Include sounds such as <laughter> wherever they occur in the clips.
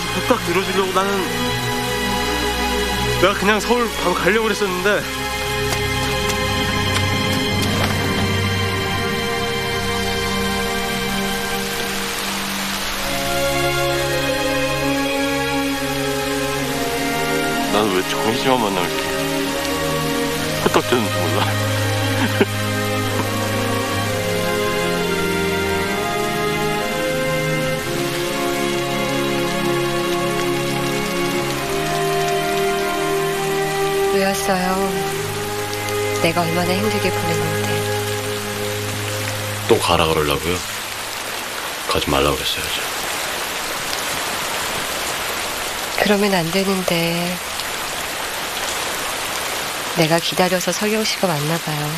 씨 부탁 들어주려고 나는 내가 그냥 서울 바로 가려고 그랬었는데. 나는 왜 정희 씨만 만나면 이렇게 헛떡지는지 몰라 <laughs> 왜였어요? 내가 얼마나 힘들게 보냈는데. 또 가라 그러려고요? 가지 말라 그랬어야죠 그러면 안 되는데. 내가 기다려서 서경 씨가 왔나 봐요.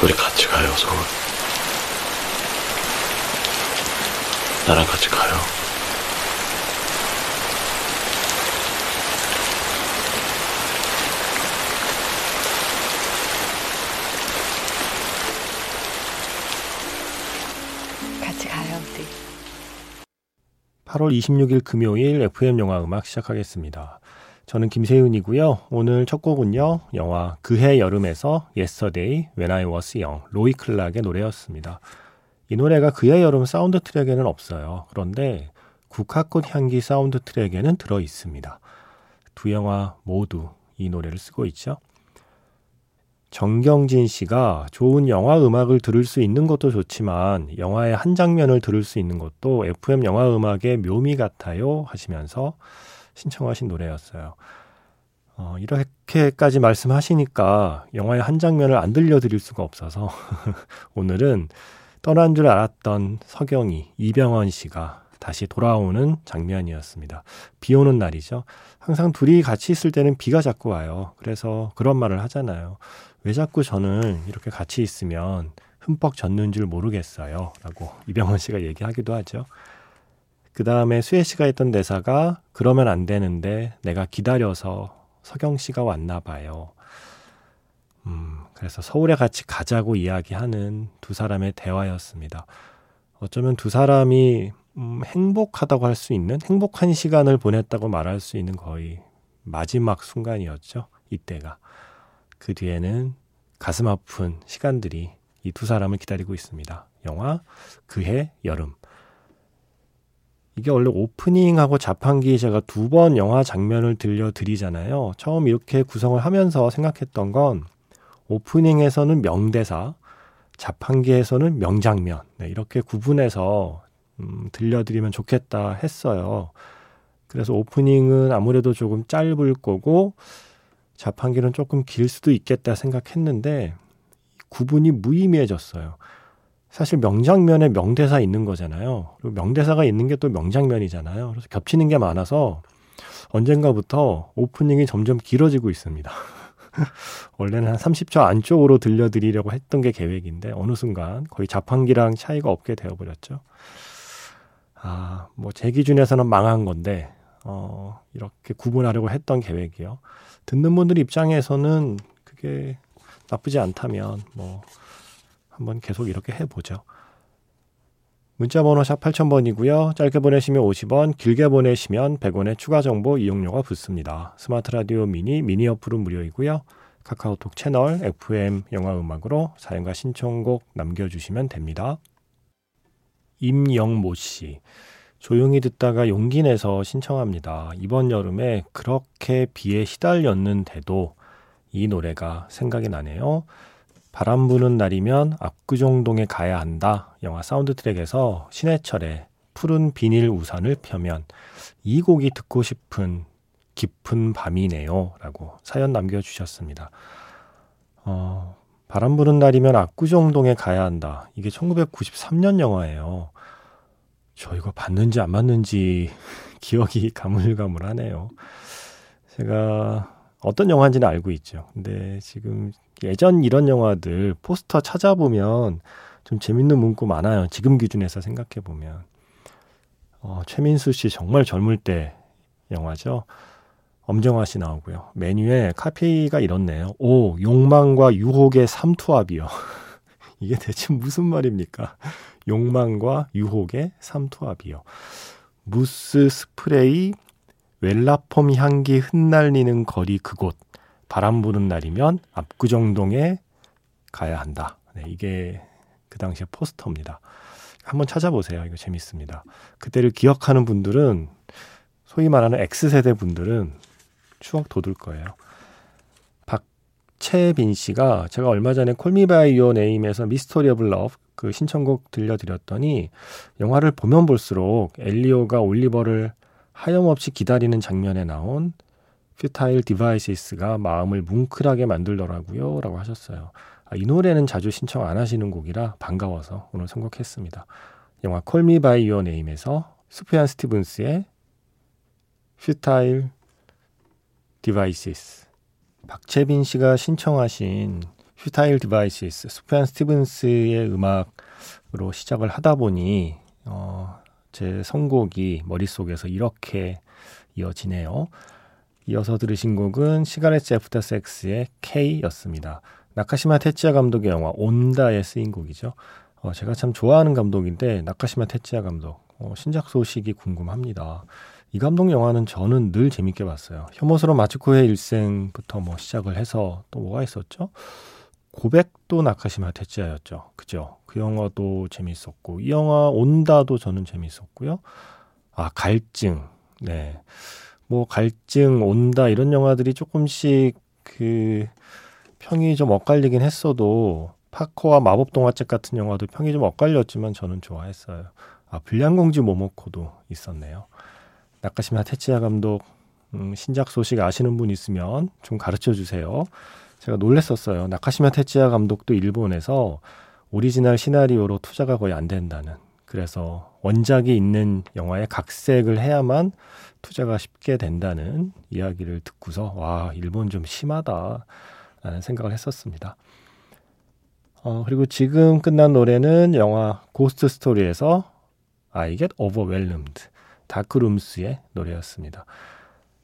우리 같이 가요 서울 나랑 같이 가요 같이 가요, 우리. 8월 26일 금요일 FM 영화 음악 시작하겠습니다. 저는 김세윤이고요. 오늘 첫 곡은요. 영화 그해 여름에서 Yesterday When I Was Young 로이 클락의 노래였습니다. 이 노래가 그해 여름 사운드 트랙에는 없어요. 그런데 국화꽃 향기 사운드 트랙에는 들어 있습니다. 두 영화 모두 이 노래를 쓰고 있죠. 정경진 씨가 좋은 영화 음악을 들을 수 있는 것도 좋지만 영화의 한 장면을 들을 수 있는 것도 FM 영화 음악의 묘미 같아요 하시면서 신청하신 노래였어요. 어, 이렇게까지 말씀하시니까 영화의 한 장면을 안 들려드릴 수가 없어서 <laughs> 오늘은 떠난 줄 알았던 서경이 이병헌 씨가 다시 돌아오는 장면이었습니다. 비 오는 날이죠. 항상 둘이 같이 있을 때는 비가 자꾸 와요. 그래서 그런 말을 하잖아요. 왜 자꾸 저는 이렇게 같이 있으면 흠뻑 젖는 줄 모르겠어요. 라고 이병헌 씨가 얘기하기도 하죠. 그 다음에 수혜 씨가 했던 대사가 그러면 안 되는데 내가 기다려서 서경 씨가 왔나 봐요. 음, 그래서 서울에 같이 가자고 이야기하는 두 사람의 대화였습니다. 어쩌면 두 사람이 음, 행복하다고 할 수 있는 행복한 시간을 보냈다고 말할 수 있는 거의 마지막 순간이었죠. 이때가. 그 뒤에는 가슴 아픈 시간들이 이 두 사람을 기다리고 있습니다. 영화 그해 여름. 이게 원래 오프닝하고 자판기 제가 두 번 영화 장면을 들려드리잖아요. 처음 이렇게 구성을 하면서 생각했던 건 오프닝에서는 명대사, 자판기에서는 명장면, 네, 이렇게 구분해서 음, 들려드리면 좋겠다 했어요. 그래서 오프닝은 아무래도 조금 짧을 거고, 자판기는 조금 길 수도 있겠다 생각했는데, 구분이 무의미해졌어요. 사실 명장면에 명대사 있는 거잖아요. 그리고 명대사가 있는 게 또 명장면이잖아요. 그래서 겹치는 게 많아서 언젠가부터 오프닝이 점점 길어지고 있습니다. <laughs> <laughs> 원래는 한 30초 안쪽으로 들려드리려고 했던 게 계획인데 어느 순간 거의 자판기랑 차이가 없게 되어버렸죠. 아, 뭐 제 기준에서는 망한 건데 어, 이렇게 구분하려고 했던 계획이요. 듣는 분들 입장에서는 그게 나쁘지 않다면 뭐 한번 계속 이렇게 해보죠. 문자번호 샵 8000번이고요. 짧게 보내시면 50원, 길게 보내시면 100원의 추가 정보 이용료가 붙습니다. 스마트 라디오 미니, 미니 어플은 무료이고요. 카카오톡 채널 FM 영화 음악으로 사연과 신청곡 남겨주시면 됩니다. 임영모 씨. 조용히 듣다가 용기 내서 신청합니다. 이번 여름에 그렇게 비에 시달렸는데도 이 노래가 생각이 나네요. 바람 부는 날이면 압구정동에 가야 한다. 영화 사운드 트랙에서 신해철의 푸른 비닐 우산을 펴면 이 곡이 듣고 싶은 깊은 밤이네요. 라고 사연 남겨주셨습니다. 어, 바람 부는 날이면 압구정동에 가야 한다. 이게 1993년 영화예요. 저 이거 봤는지 안 봤는지 <laughs> 기억이 가물가물하네요. 제가 어떤 영화인지는 알고 있죠. 근데 지금 예전 이런 영화들 포스터 찾아보면 좀 재밌는 문구 많아요. 지금 기준에서 생각해 보면 어, 최민수 씨 정말 젊을 때 영화죠. 엄정화 씨 나오고요. 메뉴에 카피가 이렇네요. 오, 욕망과 유혹의 삼투압이요. <laughs> 이게 대체 무슨 말입니까? 욕망과 유혹의 삼투압이요. 무스 스프레이, 웰라폼 향기 흩날리는 거리 그곳. 바람 부는 날이면 압구정동에 가야 한다. 네, 이게 그 당시의 포스터입니다. 한번 찾아보세요. 이거 재밌습니다. 그때를 기억하는 분들은 소위 말하는 X세대 분들은 추억 돋을 거예요. 박채빈 씨가 제가 얼마 전에 Call Me by Your Name에서 Mystery of Love 그 신청곡 들려드렸더니 영화를 보면 볼수록 엘리오가 올리버를 하염없이 기다리는 장면에 나온 Futile Devices가 마음을 뭉클하게 만들더라고요. 라고 하셨어요. 아, 이 노래는 자주 신청 안 하시는 곡이라 반가워서 오늘 선곡했습니다. 영화 Call Me by Your Name에서 수프얀 스티븐스의 Futile Devices 박채빈 씨가 신청하신 Futile Devices 수프얀 스티븐스의 음악으로 시작을 하다 보니 어, 제 선곡이 머릿속에서 이렇게 이어지네요. 이어서 들으신 곡은 시가렛 애프터 섹스의 K였습니다. 나카시마 테츠야 감독의 영화 온다에 쓰인 곡이죠. 어, 제가 참 좋아하는 감독인데 나카시마 테츠야 감독 어, 신작 소식이 궁금합니다. 이 감독 영화는 저는 늘 재밌게 봤어요. 혐오스러운 마츠코의 일생부터 뭐 시작을 해서 또 뭐가 있었죠? 고백도 나카시마 테츠야였죠. 그죠? 그 영화도 재밌었고 이 영화 온다도 저는 재밌었고요. 아 갈증, 네, 뭐 갈증 온다 이런 영화들이 조금씩 그 평이 좀 엇갈리긴 했어도 파커와 마법 동화책 같은 영화도 평이 좀 엇갈렸지만 저는 좋아했어요. 아 불량공주 모모코도 있었네요. 나카시마 테츠야 감독 음, 신작 소식 아시는 분 있으면 좀 가르쳐 주세요. 제가 놀랬었어요. 나카시마 테츠야 감독도 일본에서 오리지널 시나리오로 투자가 거의 안 된다는. 그래서 원작이 있는 영화에 각색을 해야만 투자가 쉽게 된다는 이야기를 듣고서 와 일본 좀 심하다. 라는 생각을 했었습니다. 어, 그리고 지금 끝난 노래는 영화 고스트 스토리에서 I Get Overwhelmed, 다크룸스의 노래였습니다.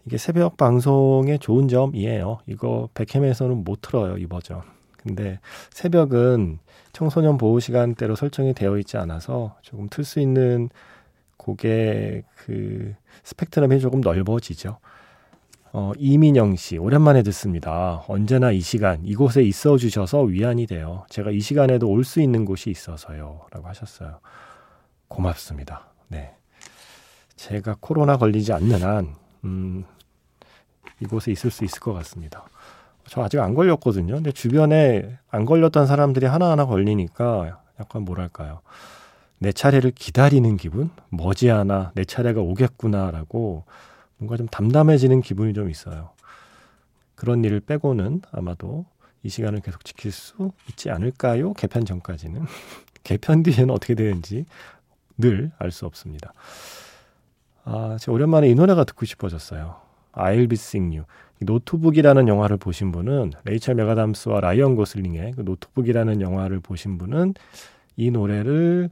이게 새벽 방송의 좋은 점이에요. 이거 백햄에서는 못 틀어요, 이 버전. 근데 새벽은 청소년 보호 시간대로 설정이 되어 있지 않아서 조금 틀 수 있는 곡의 그 스펙트럼이 조금 넓어지죠. 어, 이민영 씨, 오랜만에 듣습니다. 언제나 이 시간, 이곳에 있어 주셔서 위안이 돼요. 제가 이 시간에도 올 수 있는 곳이 있어서요. 라고 하셨어요. 고맙습니다. 네. 제가 코로나 걸리지 않는 한, 음, 이곳에 있을 수 있을 것 같습니다. 저 아직 안 걸렸거든요. 근데 주변에 안 걸렸던 사람들이 하나하나 걸리니까 약간 뭐랄까요. 내 차례를 기다리는 기분? 머지않아 내 차례가 오겠구나라고 뭔가 좀 담담해지는 기분이 좀 있어요. 그런 일을 빼고는 아마도 이 시간을 계속 지킬 수 있지 않을까요? 개편 전까지는. <laughs> 개편 뒤에는 어떻게 되는지 늘 알 수 없습니다. 아, 제가 오랜만에 이 노래가 듣고 싶어졌어요. I'll Be Seeing You. 노트북이라는 영화를 보신 분은 레이첼 맥아담스와 라이언 고슬링의 그 노트북이라는 영화를 보신 분은 이 노래를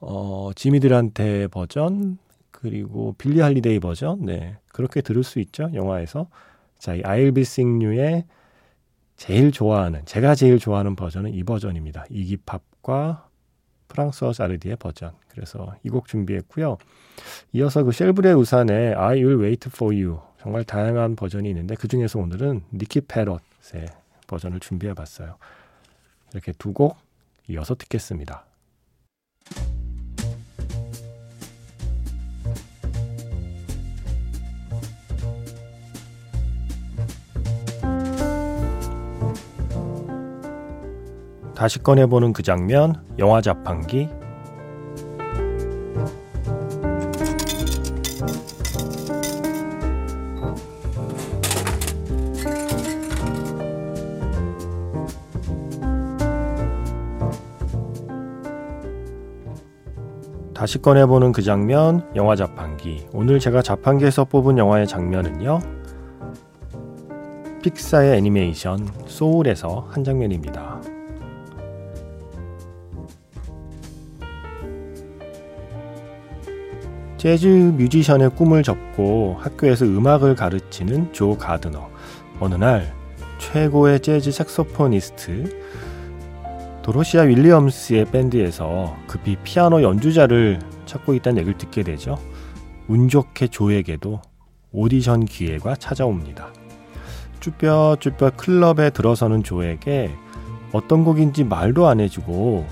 어, 지미 듀란테 버전 그리고 빌리 할리데이 버전, 네 그렇게 들을 수 있죠 영화에서. 자, 이 I'll Be Seeing You의 제일 좋아하는, 제가 제일 좋아하는 버전은 이 버전입니다. 이기팝과 프랑스어 자르디의 버전. 그래서 이 곡 준비했고요. 이어서 그 쉘브레 우산의 I Will Wait For You 정말 다양한 버전이 있는데 그 중에서 오늘은 니키 페럿의 버전을 준비해봤어요. 이렇게 두 곡 이어서 듣겠습니다. 다시 꺼내보는 그 장면, 영화 자판기. 다시 꺼내보는 그 장면, 영화 자판기. 오늘 제가 자판기에서 뽑은 영화의 장면은요. 픽사의 애니메이션 소울에서 한 장면입니다. 재즈 뮤지션의 꿈을 접고 학교에서 음악을 가르치는 조 가드너. 어느 날 최고의 재즈 색소포니스트 도로시아 윌리엄스의 밴드에서 급히 피아노 연주자를 찾고 있다는 얘기를 듣게 되죠. 운 좋게 조에게도 오디션 기회가 찾아옵니다. 쭈뼛쭈뼛 클럽에 들어서는 조에게 어떤 곡인지 말도 안 해주고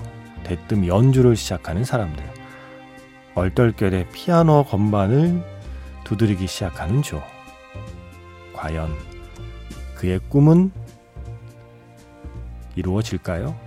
대뜸 연주를 시작하는 사람들. 얼떨결에 피아노 건반을 두드리기 시작하는 조. 과연 그의 꿈은 이루어질까요?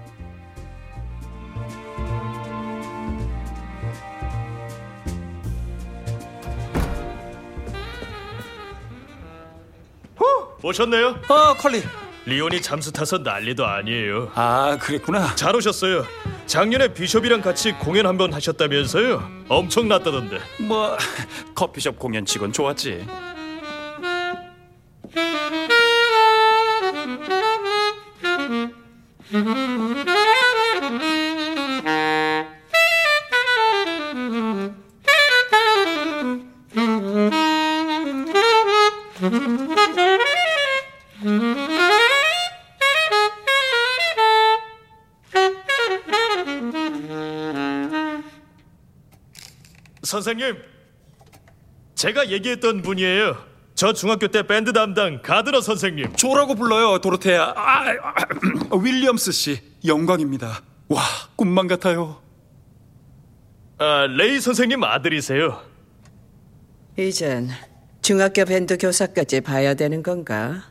오셨네요? 어, 컬리. 리온이 잠수 타서 난리도 아니에요. 아, 그랬구나. 잘 오셨어요. 작년에 비숍이랑 같이 공연 한 번 하셨다면서요? 엄청났다던데. 뭐 커피숍 공연 치곤 좋았지. <laughs> 선생님, 제가 얘기했던 분이에요. 저 중학교 때 밴드 담당 가드너 선생님. 조라고 불러요, 도로테아. 아, 아, <clears throat> 윌리엄스 씨, 영광입니다. 와, 꿈만 같아요. 아, 레이 선생님 아들이세요. 이젠 중학교 밴드 교사까지 봐야 되는 건가?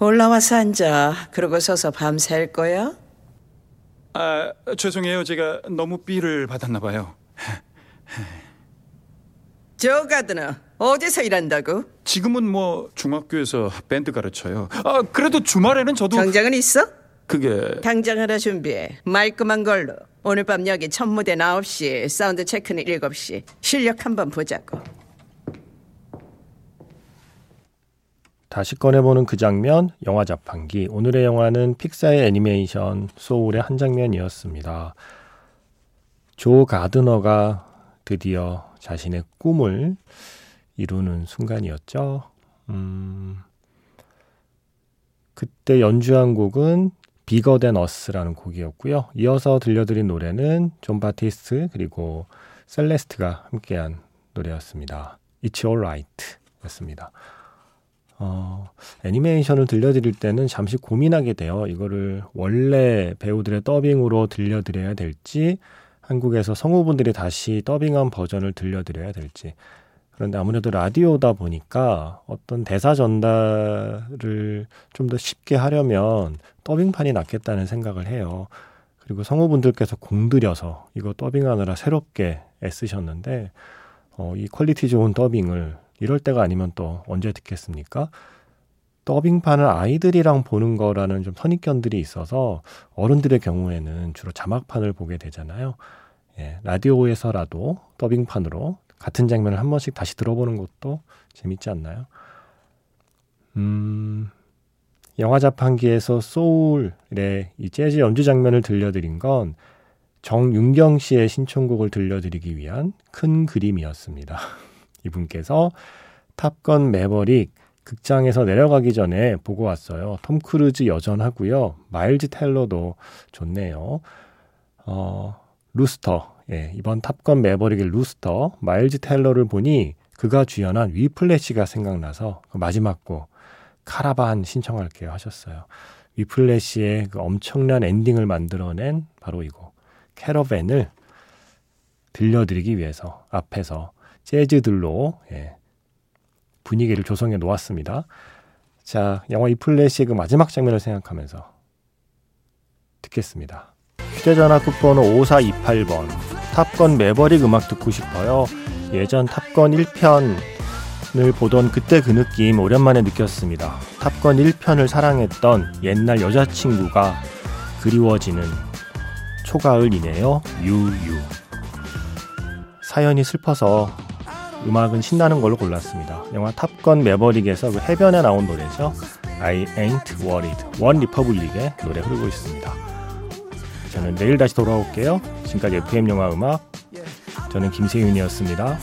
올라와서 앉아. 그러고 서서 밤샐 거야? 아, 죄송해요. 제가 너무 삘을 받았나 봐요. 저 가드너 어디서 일한다고? 지금은 뭐 중학교에서 밴드 가르쳐요. 아, 그래도 주말에는 저도 정장은 있어? 그게 당장 하나 준비해. 말끔한 걸로. 오늘 밤 여기 첫 무대 9시, 사운드 체크는 7시. 실력 한번 보자고. 다시 꺼내보는 그 장면, 영화 자판기. 오늘의 영화는 픽사의 애니메이션 소울의 한 장면이었습니다. 조 가드너가 드디어 자신의 꿈을 이루는 순간이었죠. 음, 그때 연주한 곡은 Bigger Than Us라는 곡이었고요. 이어서 들려드린 노래는 존 바티스트 그리고 셀레스트가 함께한 노래였습니다. It's All Right 였습니다. 어, 애니메이션을 들려드릴 때는 잠시 고민하게 돼요. 이거를 원래 배우들의 더빙으로 들려드려야 될지, 한국에서 성우분들이 다시 더빙한 버전을 들려드려야 될지. 그런데 아무래도 라디오다 보니까 어떤 대사 전달을 좀 더 쉽게 하려면 더빙판이 낫겠다는 생각을 해요. 그리고 성우분들께서 공들여서 이거 더빙하느라 새롭게 애쓰셨는데, 어, 이 퀄리티 좋은 더빙을 이럴 때가 아니면 또 언제 듣겠습니까? 더빙판을 아이들이랑 보는 거라는 좀 선입견들이 있어서 어른들의 경우에는 주로 자막판을 보게 되잖아요. 예, 라디오에서라도 더빙판으로 같은 장면을 한 번씩 다시 들어보는 것도 재밌지 않나요? 음, 영화 자판기에서 소울의 이 재즈 연주 장면을 들려드린 건 정윤경 씨의 신청곡을 들려드리기 위한 큰 그림이었습니다. <laughs> 이분께서 탑건 매버릭 극장에서 내려가기 전에 보고 왔어요. 톰 크루즈 여전하고요. 마일즈 텔러도 좋네요. 어, 루스터. 예, 이번 탑건 매버릭의 루스터 마일즈 텔러를 보니 그가 주연한 위플래시가 생각나서 그 마지막 곡 카라반 신청할게요 하셨어요. 위플래시의 그 엄청난 엔딩을 만들어낸 바로 이곡 캐러밴을 들려드리기 위해서 앞에서 재즈들로 예, 분위기를 조성해 놓았습니다. 자, 영화 이플래시의 그 마지막 장면을 생각하면서 듣겠습니다. 휴대전화 끝번호 5428번 탑건 매버릭 음악 듣고 싶어요. 예전 탑건 1편을 보던 그때 그 느낌 오랜만에 느꼈습니다. 탑건 1편을 사랑했던 옛날 여자친구가 그리워지는 초가을이네요. 유유. 사연이 슬퍼서 음악은 신나는 걸로 골랐습니다. 영화 탑건 매버릭에서 그 해변에 나온 노래죠. I ain't worried. 원 리퍼블릭의 노래 흐르고 있습니다. 저는 내일 다시 돌아올게요. 지금까지 FM 영화 음악 저는 김세윤이었습니다.